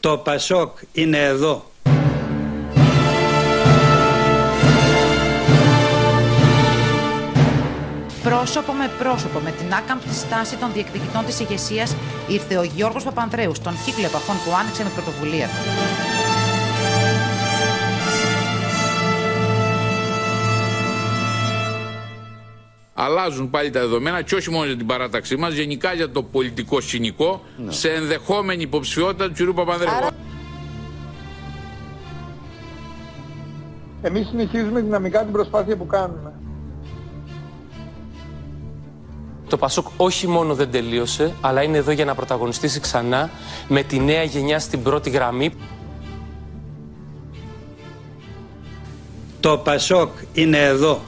Το Πασόκ είναι εδώ. Πρόσωπο με πρόσωπο, με την άκαμπτη στάση των διεκδικητών της ηγεσίας, ήρθε ο Γιώργος Παπανδρέου στον κύκλο επαφών που άνοιξε με πρωτοβουλία του. Αλλάζουν πάλι τα δεδομένα και όχι μόνο για την παράταξή μας, γενικά για το πολιτικό σκηνικό ναι. σε ενδεχόμενη υποψηφιότητα του κ. Παπανδρέου. Άρα... Εμείς συνεχίζουμε δυναμικά την προσπάθεια που κάνουμε. Το Πασόκ όχι μόνο δεν τελείωσε, αλλά είναι εδώ για να πρωταγωνιστήσει ξανά με τη νέα γενιά στην πρώτη γραμμή. Το Πασόκ είναι εδώ.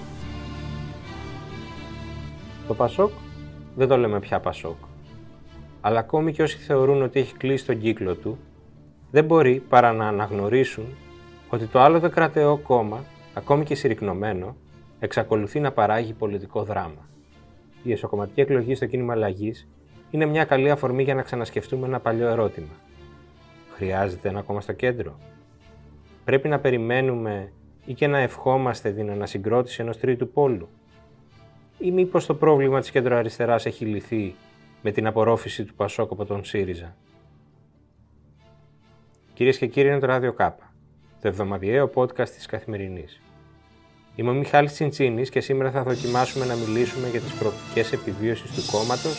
Το Πασόκ δεν το λέμε πια Πασόκ. Αλλά ακόμη και όσοι θεωρούν ότι έχει κλείσει τον κύκλο του, δεν μπορεί παρά να αναγνωρίσουν ότι το άλλο το κρατεό κόμμα, ακόμη και συρρυκνωμένο, εξακολουθεί να παράγει πολιτικό δράμα. Η εσωκομματική εκλογή στο κίνημα αλλαγής είναι μια καλή αφορμή για να ξανασκεφτούμε ένα παλιό ερώτημα. Χρειάζεται ένα κόμμα στο κέντρο; Πρέπει να περιμένουμε ή και να ευχόμαστε την ανασυγκρότηση ενός τρίτου πόλου; Ή μήπως το πρόβλημα της κέντρο-αριστεράς έχει λυθεί με την απορρόφηση του Πασόκ από τον ΣΥΡΙΖΑ; Κυρίες και κύριοι, είναι το Ράδιο Κάπα, το εβδομαδιαίο podcast της Καθημερινής. Είμαι ο Μιχάλης Τσιντσίνης και σήμερα θα δοκιμάσουμε να μιλήσουμε για τις προοπτικές επιβίωσης του κόμματος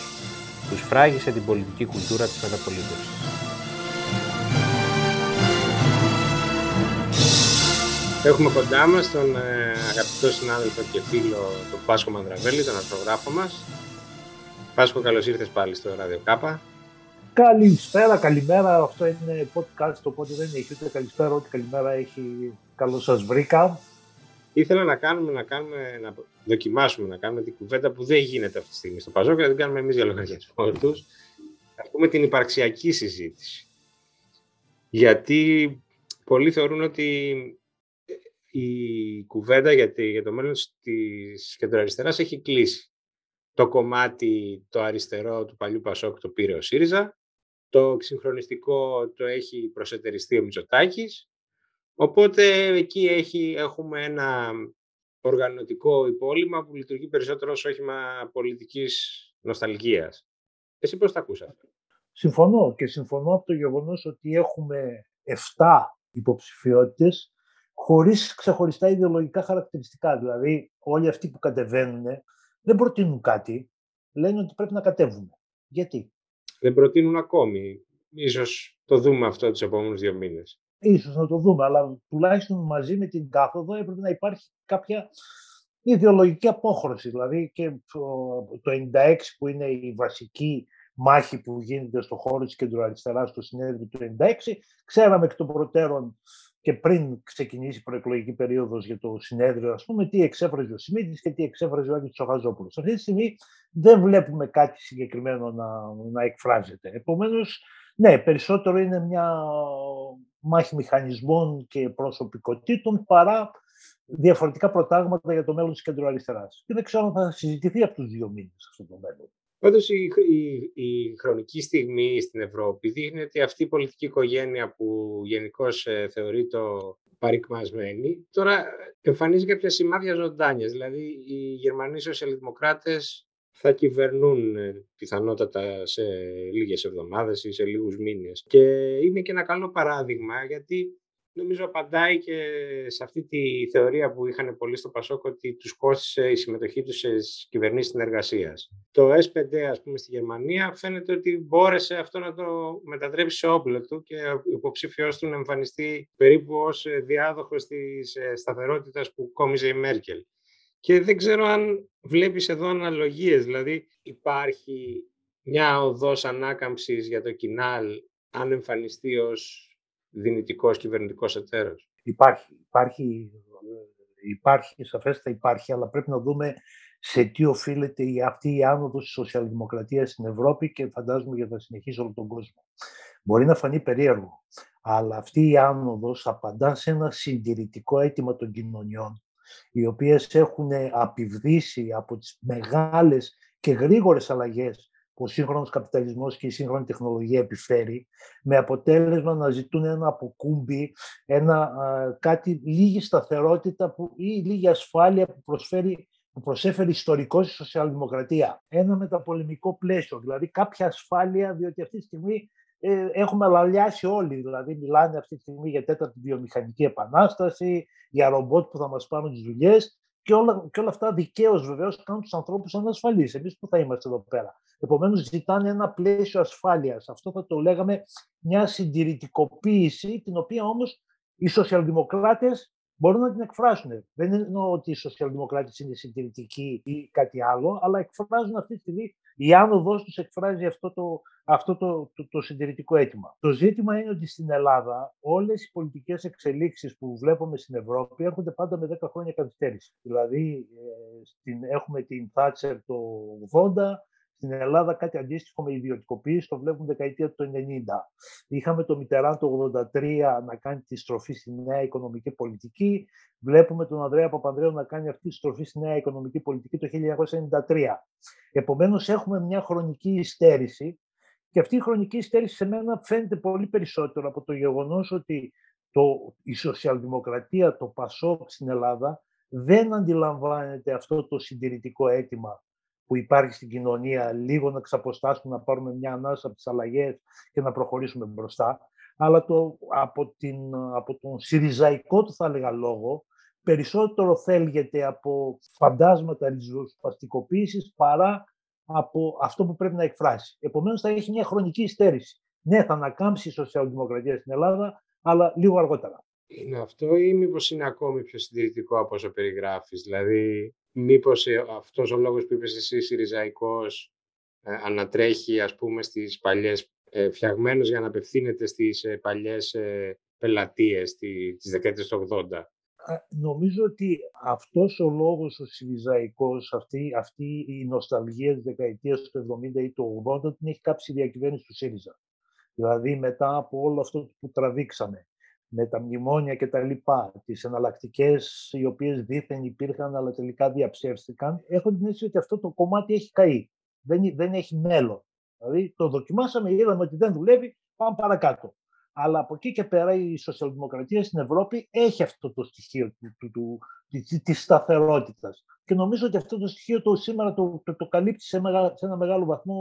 που σφράγισε την πολιτική κουλτούρα της μεταπολίτευσης. Έχουμε κοντά μας τον ε, αγαπητό συνάδελφο και φίλο του Πάσχο Μανδραβέλη, τον αρθρογράφο μας. Πάσχο, καλώς ήρθες πάλι στο Ράδιο Κάπα. Καλησπέρα, καλημέρα. Αυτό είναι podcast, οπότε δεν έχει ούτε καλησπέρα, ούτε καλημέρα έχει. Καλώς σας βρήκα. Ήθελα να κάνουμε, να κάνουμε, να δοκιμάσουμε να κάνουμε την κουβέντα που δεν γίνεται αυτή τη στιγμή στο Παζό και να την κάνουμε εμείς για λογαριασμό του. Α πούμε την υπαρξιακή συζήτηση. Γιατί πολλοί θεωρούν ότι η κουβέντα για, για το μέλλον της κεντροαριστεράς έχει κλείσει. Το κομμάτι το αριστερό του παλιού Πασόκ το πήρε ο ΣΥΡΙΖΑ, το συγχρονιστικό το έχει προσετεριστεί ο Μητσοτάκης, οπότε εκεί έχει, έχουμε ένα οργανωτικό υπόλοιμα που λειτουργεί περισσότερο ως όχημα πολιτικής νοσταλγίας. Εσύ πώς τα ακούς αυτό. Συμφωνώ και συμφωνώ από το γεγονός ότι έχουμε 7 υποψηφιότητες χωρίς ξεχωριστά ιδεολογικά χαρακτηριστικά. Δηλαδή, όλοι αυτοί που κατεβαίνουν δεν προτείνουν κάτι, λένε ότι πρέπει να κατέβουν. Γιατί; Δεν προτείνουν ακόμη. Ίσως το δούμε αυτό τους επόμενους δύο μήνες. Ίσως να το δούμε, αλλά τουλάχιστον μαζί με την κάθοδο έπρεπε να υπάρχει κάποια ιδεολογική απόχρωση. Δηλαδή και το 96 που είναι η βασική μάχη που γίνεται στο χώρο της κεντροαριστεράς στο συνέδριο του 96, ξέραμε εκ των προτέρων και πριν ξεκινήσει η προεκλογική περίοδος για το συνέδριο, ας πούμε, τι εξέφραζε ο Σιμίτης και τι εξέφραζε ο Άγιο Τσοχαζόπουλος. Αυτή τη στιγμή δεν βλέπουμε κάτι συγκεκριμένο να, να εκφράζεται. Επομένως, ναι, περισσότερο είναι μια μάχη μηχανισμών και προσωπικότητων παρά διαφορετικά προτάγματα για το μέλλον της κεντροαριστεράς. Και δεν ξέρω αν θα συζητηθεί από τους δύο μήνες αυτό το μέλλον. Πάντως η, η, η, χρονική στιγμή στην Ευρώπη δείχνει ότι αυτή η πολιτική οικογένεια που γενικώς ε, θεωρεί το παρικμασμένη, τώρα εμφανίζει κάποια σημάδια ζωντάνιας. Δηλαδή οι Γερμανοί σοσιαλδημοκράτες θα κυβερνούν ε, πιθανότατα σε λίγες εβδομάδες ή σε λίγους μήνες. Και είναι και ένα καλό παράδειγμα γιατί νομίζω απαντάει και σε αυτή τη θεωρία που είχαν πολλοί στο Πασόκ ότι τους κόστησε η συμμετοχή τους σε κυβερνήσεις συνεργασίας. Το S5 ας πούμε στη Γερμανία φαίνεται ότι μπόρεσε αυτό να το μετατρέψει σε όπλο του και ο υποψήφιος του να εμφανιστεί περίπου ως διάδοχος της ε, σταθερότητας που κόμιζε η Μέρκελ. Και δεν ξέρω αν βλέπεις εδώ αναλογίες, δηλαδή υπάρχει μια οδός ανάκαμψης για το κοινάλ αν εμφανιστεί ως δυνητικός κυβερνητικός εταίρος. Υπάρχει, υπάρχει, υπάρχει, σαφέστα υπάρχει, αλλά πρέπει να δούμε σε τι οφείλεται αυτή η άνοδος της σοσιαλδημοκρατίας στην Ευρώπη και φαντάζομαι για να συνεχίσει όλο τον κόσμο. Μπορεί να φανεί περίεργο, αλλά αυτή η άνοδος απαντά σε ένα συντηρητικό αίτημα των κοινωνιών, οι οποίες έχουν απειβδίσει από τις μεγάλες και γρήγορες αλλαγές που ο σύγχρονος καπιταλισμός και η σύγχρονη τεχνολογία επιφέρει, με αποτέλεσμα να ζητούν ένα αποκούμπι, ένα, κάτι, λίγη σταθερότητα που, ή λίγη ασφάλεια που προσφέρει που προσέφερε ιστορικό η σοσιαλδημοκρατία. Ένα μεταπολεμικό πλαίσιο, δηλαδή κάποια ασφάλεια, διότι αυτή τη στιγμή ε, έχουμε λαλιάσει όλοι. Δηλαδή, μιλάνε αυτή τη στιγμή για τέταρτη βιομηχανική επανάσταση, για ρομπότ που θα μας πάρουν τις δουλειές. Και όλα, και όλα αυτά δικαίως βεβαίως κάνουν τους ανθρώπους ανασφαλείς. Εμείς που θα είμαστε εδώ πέρα. Επομένως, ζητάνε ένα πλαίσιο ασφάλειας. Αυτό θα το λέγαμε μια συντηρητικοποίηση, την οποία όμως οι σοσιαλδημοκράτες μπορούν να την εκφράσουν. Δεν εννοώ ότι οι σοσιαλδημοκράτες είναι συντηρητικοί ή κάτι άλλο, αλλά εκφράζουν αυτή τη στιγμή, η άνοδό τους εκφράζει αυτό το, αυτό το, το, το συντηρητικό αίτημα. Το ζήτημα είναι ότι στην Ελλάδα όλες οι πολιτικές εξελίξεις που βλέπουμε στην Ευρώπη έρχονται πάντα με 10 χρόνια καθυστέρηση. Δηλαδή, ε, στην, έχουμε την Θάτσερ το 80, στην Ελλάδα κάτι αντίστοιχο με ιδιωτικοποίηση το βλέπουμε δεκαετία του 90. Είχαμε το Μητεράν το 83 να κάνει τη στροφή στη νέα οικονομική πολιτική. Βλέπουμε τον Ανδρέα Παπανδρέου να κάνει αυτή τη στροφή στη νέα οικονομική πολιτική το 1993. Επομένως έχουμε μια χρονική υστέρηση και αυτή η χρονική υστέρηση σε μένα φαίνεται πολύ περισσότερο από το γεγονός ότι το, η σοσιαλδημοκρατία, το ΠΑΣΟΚ στην Ελλάδα δεν αντιλαμβάνεται αυτό το συντηρητικό αίτημα που υπάρχει στην κοινωνία, λίγο να ξαποστάσουμε, να πάρουμε μια ανάσα από τις αλλαγές και να προχωρήσουμε μπροστά. Αλλά το, από, την, από τον συριζαϊκό του, θα έλεγα, λόγο, περισσότερο θέλγεται από φαντάσματα ριζοσπαστικοποίησης παρά από αυτό που πρέπει να εκφράσει. Επομένως, θα έχει μια χρονική υστέρηση. Ναι, θα ανακάμψει η σοσιαλδημοκρατία στην Ελλάδα, αλλά λίγο αργότερα. Είναι αυτό ή μήπως είναι ακόμη πιο συντηρητικό από όσο περιγράφεις. Δηλαδή, μήπως ε, αυτός ο λόγος που είπες εσύ, Συριζαϊκός, ε, ανατρέχει ας πούμε στις παλιές, ε, φτιαγμένος για να απευθύνεται στις ε, παλιές ε, πελατείες της δεκαετίας του 80. Νομίζω ότι αυτός ο λόγος ο Συριζαϊκός, αυτή, αυτή η νοσταλγία της δεκαετίας του 70 ή του 80 την έχει κάψει η διακυβέρνηση του ΣΥΡΙΖΑ. Δηλαδή μετά από όλο αυτό που τραβήξαμε, με τα μνημόνια και τα λοιπά, τις εναλλακτικές οι οποίες δήθεν υπήρχαν αλλά τελικά διαψεύστηκαν, έχω την αίσθηση ότι αυτό το κομμάτι έχει καεί. Δεν, δεν έχει μέλλον. Δηλαδή το δοκιμάσαμε, είδαμε ότι δεν δουλεύει, πάμε παρακάτω. Αλλά από εκεί και πέρα η σοσιαλδημοκρατία στην Ευρώπη έχει αυτό το στοιχείο του, του, του, της σταθερότητας. Και νομίζω ότι αυτό το στοιχείο το σήμερα το, το, το καλύπτει σε, μεγα, σε ένα μεγάλο βαθμό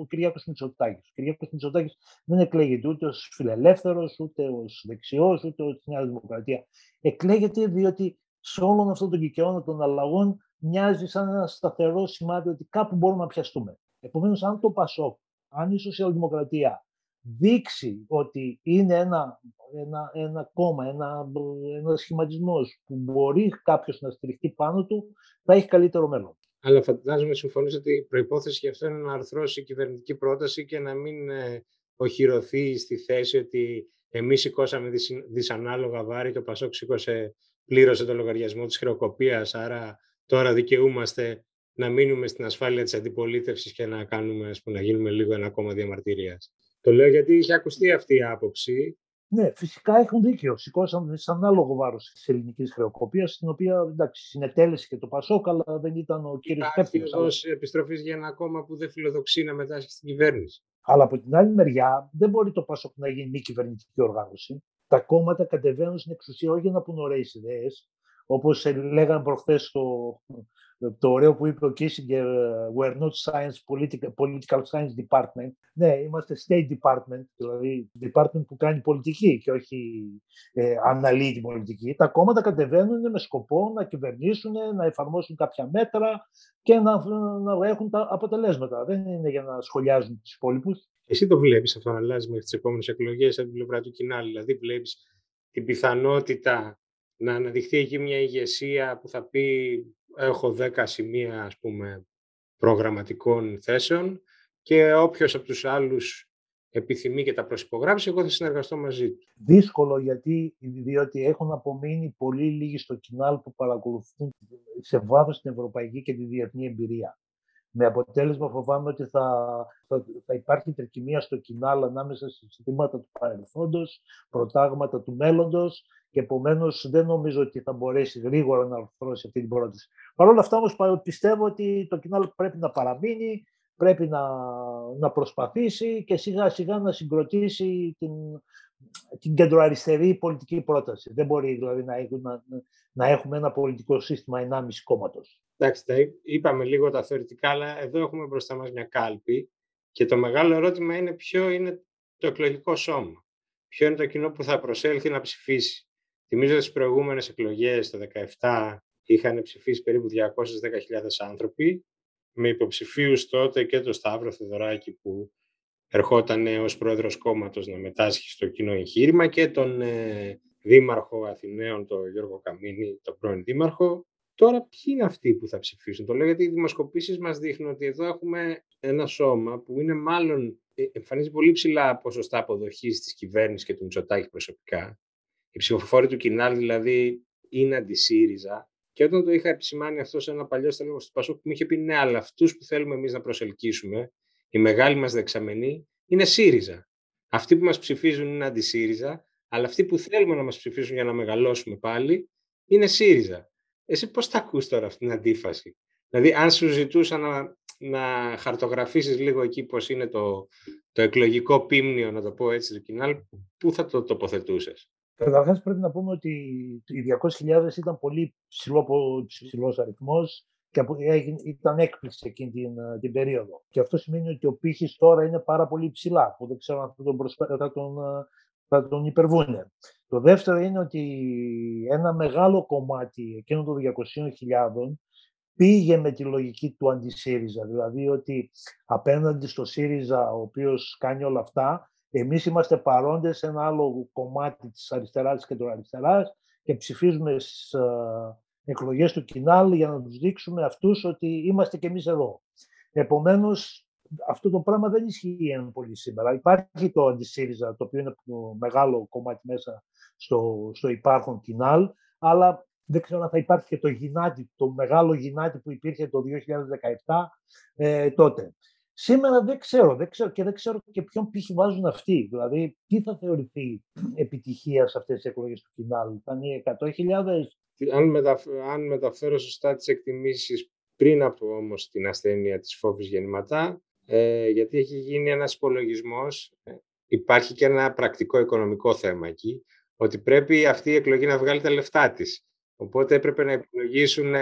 ο Κυριάκος Μητσοτάκης. Ο Κυριάκος Μητσοτάκης δεν εκλέγεται ούτε ως φιλελεύθερος, ούτε ως δεξιός, ούτε ως Νέα Δημοκρατία. Εκλέγεται διότι σε όλον αυτόν τον κυκαιώνα των αλλαγών μοιάζει σαν ένα σταθερό σημάδι ότι κάπου μπορούμε να πιαστούμε. Επομένως, αν το ΠΑΣΟΚ, αν η σοσιαλδημοκρατία δείξει ότι είναι ένα, ένα, ένα κόμμα, ένα, ένα σχηματισμός που μπορεί κάποιος να στηριχτεί πάνω του, θα έχει καλύτερο μέλλον. Αλλά φαντάζομαι συμφωνείς ότι η προϋπόθεση για αυτό είναι να αρθρώσει η κυβερνητική πρόταση και να μην ε, οχυρωθεί στη θέση ότι εμείς σηκώσαμε δυσ, δυσανάλογα βάρη, το Πασόκ σήκωσε, πλήρωσε το λογαριασμό της χρεοκοπίας, άρα τώρα δικαιούμαστε να μείνουμε στην ασφάλεια της αντιπολίτευσης και να, κάνουμε, ας πούμε, να γίνουμε λίγο ένα κόμμα διαμαρτυρίας. Το λέω γιατί είχε ακουστεί αυτή η άποψη. Ναι, φυσικά έχουν δίκιο. Σηκώσαν δυσανάλογο βάρος της ελληνικής χρεοκοπίας, την οποία εντάξει, συνετέλεσε και το Πασόκ, αλλά δεν ήταν ο κύριος Υπάρχει ω επιστροφής για ένα κόμμα που δεν φιλοδοξεί να μετάσχει στην κυβέρνηση. Αλλά από την άλλη μεριά, δεν μπορεί το Πασόκ να γίνει μη κυβερνητική οργάνωση. Τα κόμματα κατεβαίνουν στην εξουσία όχι για να πούν ωραίε ιδέες, όπως λέγανε προχθές στο, το ωραίο που είπε ο Kissinger, we're not science, political, political science department. Ναι, είμαστε state department, δηλαδή department που κάνει πολιτική και όχι ε, αναλύει την πολιτική. Τα κόμματα κατεβαίνουν με σκοπό να κυβερνήσουν, να εφαρμόσουν κάποια μέτρα και να, να έχουν τα αποτελέσματα. Δεν είναι για να σχολιάζουν τους υπόλοιπους. Εσύ το βλέπεις αυτό να αλλάζει μέχρι τις επόμενες εκλογές από την πλευρά του κοινάλ. Δηλαδή βλέπεις την πιθανότητα να αναδειχθεί εκεί μια ηγεσία που θα πει έχω 10 σημεία ας πούμε προγραμματικών θέσεων και όποιος από τους άλλους επιθυμεί και τα προσυπογράψει, εγώ θα συνεργαστώ μαζί του. Δύσκολο γιατί, διότι έχουν απομείνει πολύ λίγοι στο κοινάλ που παρακολουθούν σε βάθος την ευρωπαϊκή και τη διεθνή εμπειρία. Με αποτέλεσμα φοβάμαι ότι θα, θα, θα υπάρχει τρικυμία στο κοινάλ ανάμεσα σε συστήματα του παρελθόντος, προτάγματα του μέλλοντος και επομένως δεν νομίζω ότι θα μπορέσει γρήγορα να αρθρώσει αυτή την πρόταση. Παρ' όλα αυτά όμως πιστεύω ότι το κοινάλ πρέπει να παραμείνει, πρέπει να, να προσπαθήσει και σιγά σιγά να συγκροτήσει την, την κεντροαριστερή πολιτική πρόταση. Δεν μπορεί δηλαδή να, να, να έχουμε ένα πολιτικό σύστημα 1,5 κόμματος. Εντάξει, τα είπαμε λίγο τα θεωρητικά, αλλά εδώ έχουμε μπροστά μας μια κάλπη και το μεγάλο ερώτημα είναι ποιο είναι το εκλογικό σώμα. Ποιο είναι το κοινό που θα προσέλθει να ψηφίσει. Θυμίζω ότι στις προηγούμενες εκλογές το 2017 είχαν ψηφίσει περίπου 210.000 άνθρωποι με υποψηφίους τότε και το Σταύρο Θεοδωράκη που ερχόταν ως πρόεδρος κόμματος να μετάσχει στο κοινό εγχείρημα και τον ε, δήμαρχο Αθηναίων, τον Γιώργο Καμίνη, τον πρώην δήμαρχο. Τώρα ποιοι είναι αυτοί που θα ψηφίσουν; Το λέω γιατί οι δημοσκοπήσεις μας δείχνουν ότι εδώ έχουμε ένα σώμα που είναι μάλλον ε, εμφανίζει πολύ ψηλά ποσοστά αποδοχής της κυβέρνησης και του Μητσοτάκη προσωπικά. Οι ψηφοφόροι του Κινάλ δηλαδή είναι αντισύριζα. Και όταν το είχα επισημάνει αυτό σε ένα παλιό στέλεχο του Πασόκ, μου είχε πει ναι, αλλά αυτούς που θέλουμε εμείς να προσελκύσουμε, οι μεγάλοι μας δεξαμενοί, είναι ΣΥΡΙΖΑ. Αυτοί που μας ψηφίζουν είναι αντισύριζα, αλλά αυτοί που θέλουμε να μας ψηφίσουν για να μεγαλώσουμε πάλι είναι ΣΥΡΙΖΑ. Εσύ πώς θα ακούς τώρα αυτή την αντίφαση; Δηλαδή, αν σου ζητούσα να, να χαρτογραφήσεις λίγο εκεί πώς είναι το, το εκλογικό πίμνιο, να το πω έτσι, του Κινάλ, πού θα το τοποθετούσες; Καταρχάς, πρέπει να πούμε ότι οι 200.000 ήταν πολύ ψηλό αριθμός και ήταν έκπληξη εκείνη την, την περίοδο. Και αυτό σημαίνει ότι ο πύχης τώρα είναι πάρα πολύ ψηλά, που δεν ξέρω αν θα τον, προσπέ... θα τον, θα τον υπερβούνε. Το δεύτερο είναι ότι ένα μεγάλο κομμάτι εκείνων των 200.000 πήγε με τη λογική του αντισύριζα. Δηλαδή ότι απέναντι στο ΣΥΡΙΖΑ, ο οποίος κάνει όλα αυτά, εμείς είμαστε παρόντες σε ένα άλλο κομμάτι της αριστεράς και του αριστεράς και ψηφίζουμε στις ε, εκλογές του Κινάλ για να τους δείξουμε αυτούς ότι είμαστε και εμείς εδώ. Επομένως, αυτό το πράγμα δεν ισχύει πολύ σήμερα. Υπάρχει το αντισύριζα, το οποίο είναι το μεγάλο κομμάτι μέσα στο, στο υπάρχον Κινάλ, αλλά δεν ξέρω αν θα υπάρχει και το γυνάτι, το μεγάλο γυνάτι που υπήρχε το 2017 ε, τότε. Σήμερα δεν ξέρω, δεν ξέρω και δεν ξέρω και ποιον πύχη βάζουν αυτοί. Δηλαδή, τι θα θεωρηθεί επιτυχία σε αυτές τις εκλογές του Κινάλ. Θα είναι 100.000. Αν, μεταφ... αν μεταφέρω σωστά τις εκτιμήσεις πριν από όμως την ασθένεια της φόβης γεννηματά, ε, γιατί έχει γίνει ένας υπολογισμός. Ε, υπάρχει και ένα πρακτικό οικονομικό θέμα εκεί, ότι πρέπει αυτή η εκλογή να βγάλει τα λεφτά της. Οπότε έπρεπε να επιλογήσουν,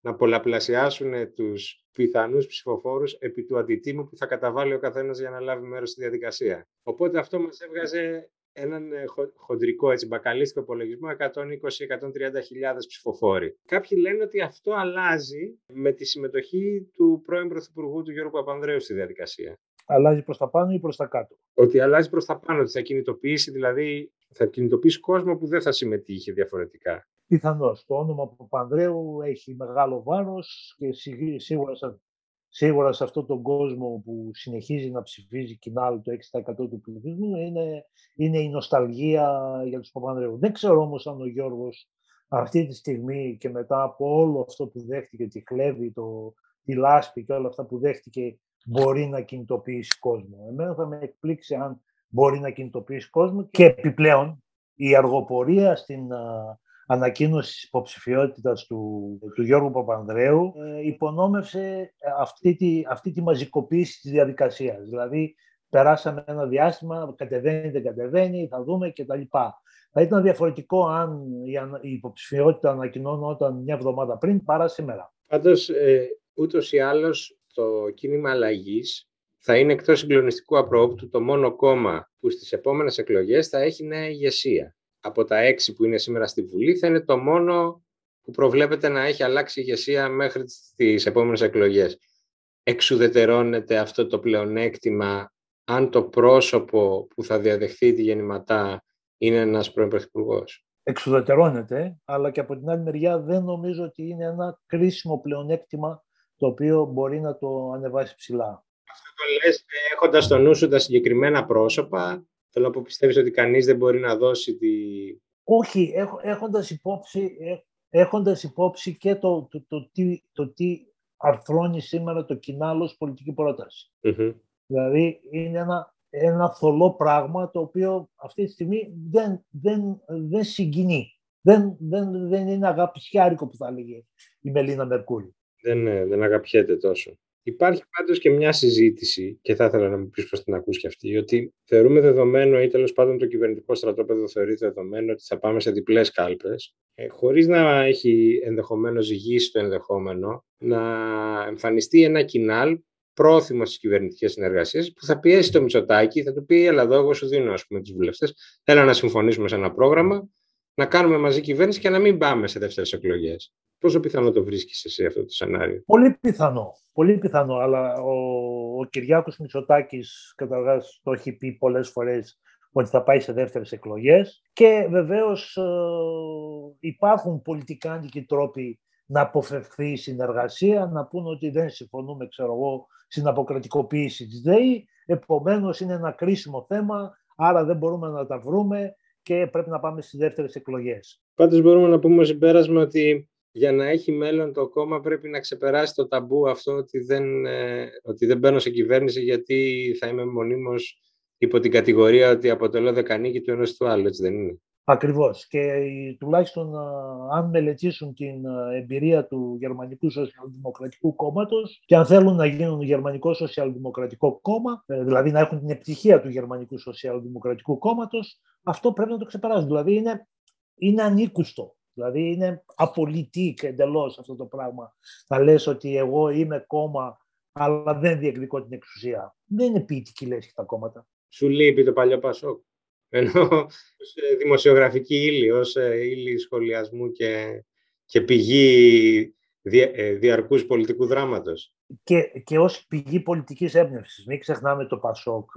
να πολλαπλασιάσουν τους πιθανούς ψηφοφόρους επί του αντιτίμου που θα καταβάλει ο καθένας για να λάβει μέρος στη διαδικασία. Οπότε αυτό μας έβγαζε έναν ε, χοντρικό, έτσι, μπακαλίστικο υπολογισμό 120-130 χιλιάδες ψηφοφόροι. Κάποιοι λένε ότι αυτό αλλάζει με τη συμμετοχή του πρώην Πρωθυπουργού του Γιώργου Παπανδρέου στη διαδικασία. Αλλάζει προς τα πάνω ή προς τα κάτω; Ότι αλλάζει προς τα πάνω, ότι θα κινητοποιήσει, δηλαδή θα κινητοποιήσει κόσμο που δεν θα συμμετείχε διαφορετικά. Πιθανώς. Το όνομα Παπανδρέου έχει μεγάλο βάρος και σίγουρα σε, σίγουρα σε αυτόν τον κόσμο που συνεχίζει να ψηφίζει κοινάλ το 6% του πληθυσμού είναι, είναι η νοσταλγία για τους Παπανδρέους. Δεν ξέρω όμως αν ο Γιώργος αυτή τη στιγμή και μετά από όλο αυτό που δέχτηκε, τη χλέβη, το, τη λάσπη και όλα αυτά που δέχτηκε, μπορεί να κινητοποιήσει κόσμο. Εμένα θα με εκπλήξει αν μπορεί να κινητοποιήσει κόσμο και επιπλέον η αργοπορία στην ανακοίνωσης της υποψηφιότητας του, του Γιώργου Παπανδρέου ε, υπονόμευσε αυτή τη, αυτή τη μαζικοποίηση της διαδικασίας. Δηλαδή, περάσαμε ένα διάστημα, κατεβαίνει, δεν κατεβαίνει, θα δούμε κτλ. Θα ήταν διαφορετικό αν η υποψηφιότητα ανακοινώνονταν μια εβδομάδα πριν παρά σήμερα. Πάντως, ε, ούτως ή άλλως, το κίνημα αλλαγής θα είναι εκτός συγκλονιστικού απρόπτου το μόνο κόμμα που στις επόμενες εκλογές θα έχει νέα ηγεσία από τα έξι που είναι σήμερα στη Βουλή θα είναι το μόνο που προβλέπεται να έχει αλλάξει ηγεσία μέχρι τις επόμενες εκλογές. Εξουδετερώνεται αυτό το πλεονέκτημα αν το πρόσωπο που θα διαδεχθεί τη γεννηματά είναι ένας πρώην Πρωθυπουργός. Εξουδετερώνεται, αλλά και από την άλλη μεριά δεν νομίζω ότι είναι ένα κρίσιμο πλεονέκτημα το οποίο μπορεί να το ανεβάσει ψηλά. Αυτό το λες έχοντας στο νου σου τα συγκεκριμένα πρόσωπα Θέλω να πω, πιστεύεις ότι κανείς δεν μπορεί να δώσει τη... Όχι, έχοντας υπόψη, έχοντας υπόψη και το, το, το, τι, το τι αρθρώνει σήμερα το κοινάλο ως πολιτική Δηλαδή, είναι ένα, ένα θολό πράγμα το οποίο αυτή τη στιγμή δεν, δεν, δεν συγκινεί. Δεν, δεν, δεν είναι αγαπησιάρικο που θα έλεγε η Μελίνα Μερκούρη. Δεν, δεν αγαπιέται τόσο. Υπάρχει πάντως και μια συζήτηση, και θα ήθελα να μου πεις πώς την ακούς και αυτή, ότι θεωρούμε δεδομένο ή τέλος πάντων το κυβερνητικό στρατόπεδο θεωρεί δεδομένο ότι θα πάμε σε διπλές κάλπες, ε, χωρίς να έχει ενδεχομένως ζυγίσει το ενδεχόμενο να εμφανιστεί ένα κοινάλ πρόθυμο στις κυβερνητικές συνεργασίες που θα πιέσει το Μητσοτάκι, θα του πει: Ελά, εδώ, εγώ σου δίνω τους βουλευτές. Θέλω να συμφωνήσουμε σε ένα πρόγραμμα, να κάνουμε μαζί κυβέρνηση και να μην πάμε σε δεύτερες εκλογές. Πόσο πιθανό το βρίσκεις εσύ αυτό το σενάριο; Πολύ πιθανό. Πολύ πιθανό. Αλλά ο, ο Κυριάκος Μητσοτάκης καταρχάς το έχει πει πολλές φορές ότι θα πάει σε δεύτερες εκλογές και βεβαίως ε, υπάρχουν πολιτικά τρόποι να αποφευχθεί η συνεργασία, να πούνε ότι δεν συμφωνούμε, ξέρω εγώ, στην αποκρατικοποίηση της ΔΕΗ, επομένως είναι ένα κρίσιμο θέμα, άρα δεν μπορούμε να τα βρούμε και πρέπει να πάμε στις δεύτερες εκλογές. Πάντως μπορούμε να πούμε ως συμπέρασμα ότι για να έχει μέλλον το κόμμα πρέπει να ξεπεράσει το ταμπού αυτό ότι δεν, ε, ότι δεν μπαίνω σε κυβέρνηση γιατί θα είμαι μονίμως υπό την κατηγορία ότι αποτελώ δεκανίκη του ενός του άλλου, έτσι δεν είναι. Ακριβώς. Και τουλάχιστον αν μελετήσουν την εμπειρία του Γερμανικού Σοσιαλδημοκρατικού Κόμματος και αν θέλουν να γίνουν Γερμανικό Σοσιαλδημοκρατικό Κόμμα, ε, δηλαδή να έχουν την επιτυχία του Γερμανικού Σοσιαλδημοκρατικού Κόμματος, αυτό πρέπει να το ξεπεράσουν. Δηλαδή είναι, είναι ανήκουστο. Δηλαδή είναι απολυτικ εντελώς αυτό το πράγμα. Να λες ότι εγώ είμαι κόμμα, αλλά δεν διεκδικώ την εξουσία. Δεν είναι ποιητική λέξη τα κόμματα. Σου λείπει το παλιό Πασόκ. Ενώ ως ε, δημοσιογραφική ύλη, ως ε, ύλη σχολιασμού και, και πηγή δια, ε, διαρκούς πολιτικού δράματος. Και, και ως πηγή πολιτικής έμπνευσης. Μην ξεχνάμε το Πασόκ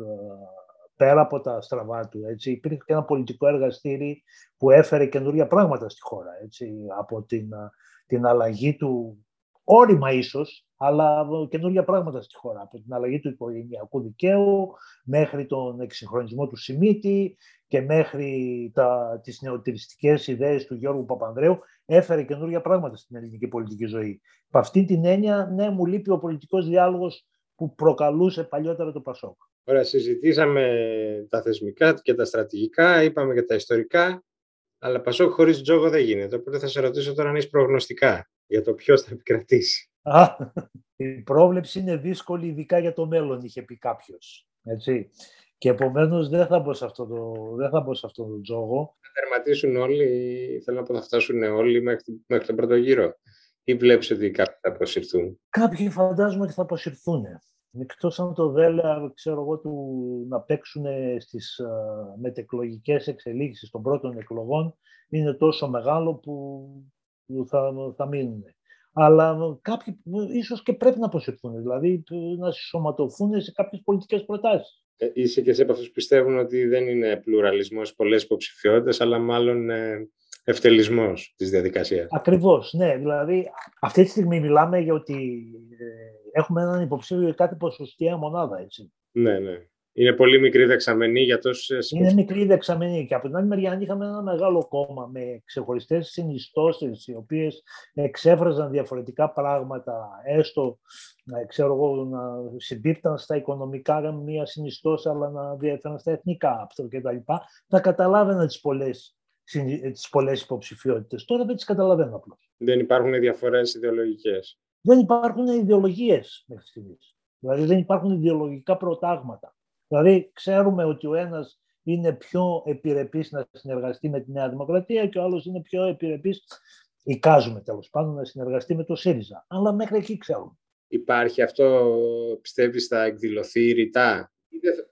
πέρα από τα στραβά του. Έτσι. Υπήρχε και ένα πολιτικό εργαστήρι που έφερε καινούργια πράγματα στη χώρα. Έτσι. Από την, την αλλαγή του, όρημα ίσως, αλλά καινούργια πράγματα στη χώρα. Από την αλλαγή του οικογενειακού δικαίου μέχρι τον εξυγχρονισμό του Σιμίτη και μέχρι τα, τις νεοτηριστικές ιδέες του Γιώργου Παπανδρέου έφερε καινούργια πράγματα στην ελληνική πολιτική ζωή. Από αυτή την έννοια, ναι, μου λείπει ο πολιτικός διάλογος που προκαλούσε παλιότερα το Πασόκ. Ωραία, συζητήσαμε τα θεσμικά και τα στρατηγικά, είπαμε και τα ιστορικά, αλλά Πασόκ χωρίς τζόγο δεν γίνεται. Οπότε θα σε ρωτήσω τώρα αν έχει προγνωστικά για το ποιος θα επικρατήσει. Α, η πρόβλεψη είναι δύσκολη, ειδικά για το μέλλον, είχε πει κάποιος. Και επομένως δεν θα μπω σε αυτό το, δεν θα μπω σε αυτό το τζόγο. Θα τερματίσουν όλοι, θέλω να πω θα φτάσουν όλοι μέχρι, μέχρι τον πρώτο γύρο. Ή βλέπεις ότι κάποιοι θα αποσυρθούν; Κάποιοι φαντάζομαι ότι θα αποσυρθούν. Εκτός αν το ΔΕΛΑ, ξέρω εγώ, του να παίξουν στις uh, μετεκλογικές εξελίξεις των πρώτων εκλογών είναι τόσο μεγάλο που θα, θα μείνουν. Αλλά κάποιοι ίσως και πρέπει να αποσυρθούν, δηλαδή να συσσωματωθούν σε κάποιες πολιτικές προτάσεις. Ε, είσαι και σε από αυτούς που πιστεύουν ότι δεν είναι πλουραλισμός πολλές υποψηφιότητες, αλλά μάλλον ε, ευτελισμός της διαδικασίας. Ακριβώς, ναι. Δηλαδή αυτή τη στιγμή μιλάμε για ότι ε, έχουμε έναν υποψήφιο για κάτι ποσοστιαία μονάδα, έτσι. Ναι, ναι. Είναι πολύ μικρή δεξαμενή για τόσες. Είναι μικρή δεξαμενή. Και από την άλλη μεριά, αν είχαμε ένα μεγάλο κόμμα με ξεχωριστές συνιστώσεις, οι οποίες εξέφραζαν διαφορετικά πράγματα, έστω ξέρω εγώ, να συμπίπταν στα οικονομικά μία συνιστώση, αλλά να διέφεραν στα εθνικά αυτό κτλ. Θα καταλάβαινα τις πολλές τις πολλές υποψηφιότητες. Τώρα δεν τις καταλαβαίνω απλώς. Δεν υπάρχουν διαφορές ιδεολογικές. Δεν υπάρχουν ιδεολογίες μέχρι στιγμής. Δηλαδή δεν υπάρχουν ιδεολογικά προτάγματα. Δηλαδή, ξέρουμε ότι ο ένας είναι πιο επιρρεπής να συνεργαστεί με τη Νέα Δημοκρατία και ο άλλος είναι πιο επιρρεπής, εικάζουμε τέλος πάντων, να συνεργαστεί με το ΣΥΡΙΖΑ. Αλλά μέχρι εκεί ξέρουμε. Υπάρχει αυτό, πιστεύεις, θα εκδηλωθεί ρητά;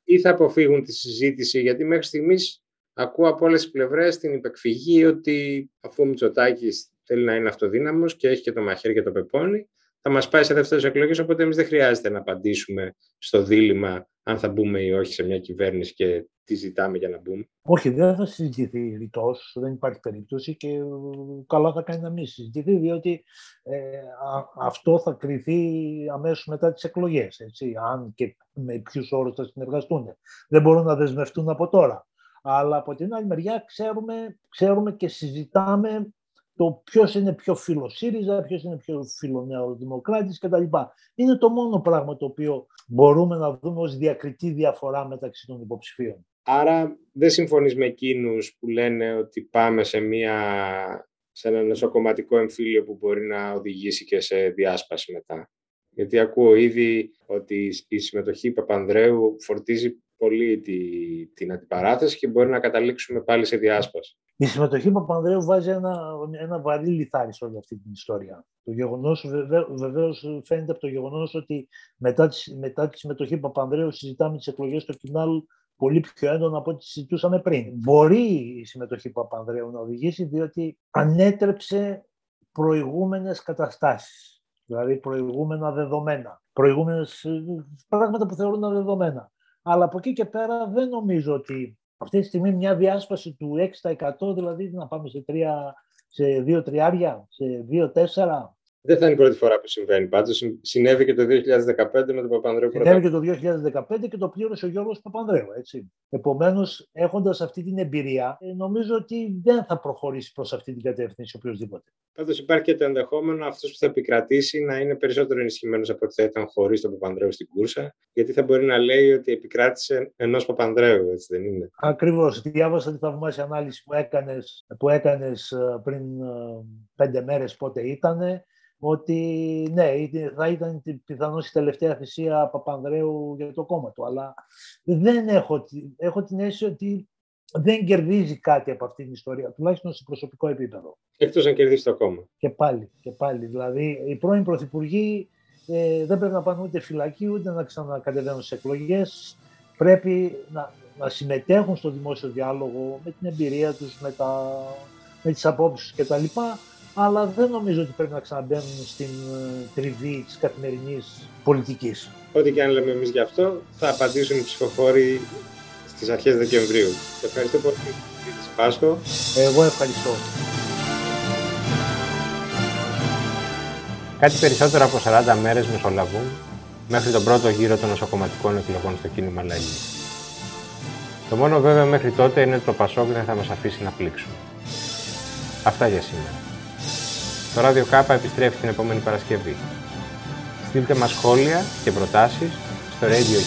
Ή θα αποφύγουν τη συζήτηση, γιατί μέχρι στιγμής ακούω από όλες τις πλευρές την υπεκφυγή ότι αφού ο Μητσοτάκης θέλει να είναι αυτοδύναμος και έχει και το μαχαίρι και το πεπόνι, θα μας πάει σε δεύτερες εκλογές, οπότε εμείς δεν χρειάζεται να απαντήσουμε στο δίλημα αν θα μπούμε ή όχι σε μια κυβέρνηση και τι ζητάμε για να μπούμε. Όχι, δεν θα συζητηθεί ρητός, δεν υπάρχει περίπτωση και καλά θα κάνει να μην συζητηθεί, διότι ε, αυτό θα κρυθεί αμέσως μετά τις εκλογές, έτσι, αν και με ποιους όρους θα συνεργαστούν. Δεν μπορούν να δεσμευτούν από τώρα. Αλλά από την άλλη μεριά ξέρουμε, ξέρουμε και συζητάμε το ποιος είναι πιο φίλος ΣΥΡΙΖΑ, ποιος είναι πιο φίλος Νεοδημοκράτης κτλ. Είναι το μόνο πράγμα το οποίο μπορούμε να δούμε ως διακριτή διαφορά μεταξύ των υποψηφίων. Άρα δεν συμφωνείς με εκείνους που λένε ότι πάμε σε, μια, σε ένα νοσοκομματικό εμφύλιο που μπορεί να οδηγήσει και σε διάσπαση μετά; Γιατί ακούω ήδη ότι η συμμετοχή Παπανδρέου φορτίζει πολύ τη, την αντιπαράθεση και μπορεί να καταλήξουμε πάλι σε διάσπαση. Η συμμετοχή Παπανδρέου βάζει ένα, ένα βαρύ λιθάρι σε όλη αυτή την ιστορία. Το γεγονός βεβαίως φαίνεται από το γεγονός ότι μετά τη, μετά τη συμμετοχή Παπανδρέου συζητάμε τις εκλογές στο Κινάλ πολύ πιο έντονα από ό,τι συζητούσαμε πριν. Μπορεί η συμμετοχή Παπανδρέου να οδηγήσει διότι ανέτρεψε προηγούμενες καταστάσεις, δηλαδή προηγούμενα δεδομένα, προηγούμενες πράγματα που θεωρούν δεδομένα. Αλλά από εκεί και πέρα δεν νομίζω ότι αυτή τη στιγμή μια διάσπαση του 6% δηλαδή να πάμε σε, 3, σε 2 τριάρια, σε 2-4, δεν θα είναι η πρώτη φορά που συμβαίνει. Πάντως συνέβη και το 2015 με τον Παπανδρέου Συνέβη και το 2015 και το πλήρωσε ο Γιώργος Παπανδρέου. Έτσι. Επομένως, έχοντας αυτή την εμπειρία, ε, νομίζω ότι δεν θα προχωρήσει προς αυτή την κατεύθυνση οποιοδήποτε. Πάντως υπάρχει και το ενδεχόμενο αυτός που θα επικρατήσει να είναι περισσότερο ενισχυμένος από ό,τι θα ήταν χωρίς τον Παπανδρέου στην κούρσα, γιατί θα μπορεί να λέει ότι επικράτησε ενός Παπανδρέου, έτσι δεν είναι. Ακριβώς. Διάβασα τη θαυμάσια ανάλυση που έκανες που έκανες ε, πριν ε, πέντε μέρες πότε ήταν ότι ναι, θα ήταν πιθανώς η τελευταία θυσία Παπανδρέου για το κόμμα του. Αλλά δεν έχω, έχω την αίσθηση ότι δεν κερδίζει κάτι από αυτή την ιστορία, τουλάχιστον σε προσωπικό επίπεδο. Εκτός αν κερδίσει το κόμμα. Και πάλι, και πάλι. Δηλαδή, οι πρώην πρωθυπουργοί ε, δεν πρέπει να πάνε ούτε φυλακή, ούτε να ξανακατεβαίνουν σε εκλογές. Πρέπει να, να συμμετέχουν στο δημόσιο διάλογο με την εμπειρία τους, με, τα, με τις απόψεις κτλ αλλά δεν νομίζω ότι πρέπει να ξαναμπαίνουν στην ε, τριβή της καθημερινής πολιτικής. Ό,τι και αν λέμε εμείς γι' αυτό, θα απαντήσουν οι ψηφοφόροι στις αρχές Δεκεμβρίου. Ευχαριστώ πολύ, κύριε Πάσχο. Εγώ ευχαριστώ. Κάτι περισσότερο από 40 μέρες μεσολαβούν μέχρι τον πρώτο γύρο των νοσοκομματικών εκλογών στο κίνημα Λαϊκή. Το μόνο βέβαιο μέχρι τότε είναι ότι το Πασόκ δεν θα μας αφήσει να πλήξουμε. Αυτά για σήμερα. Το Radio K επιστρέφει την επόμενη Παρασκευή. Στείλτε μας σχόλια και προτάσεις στο radio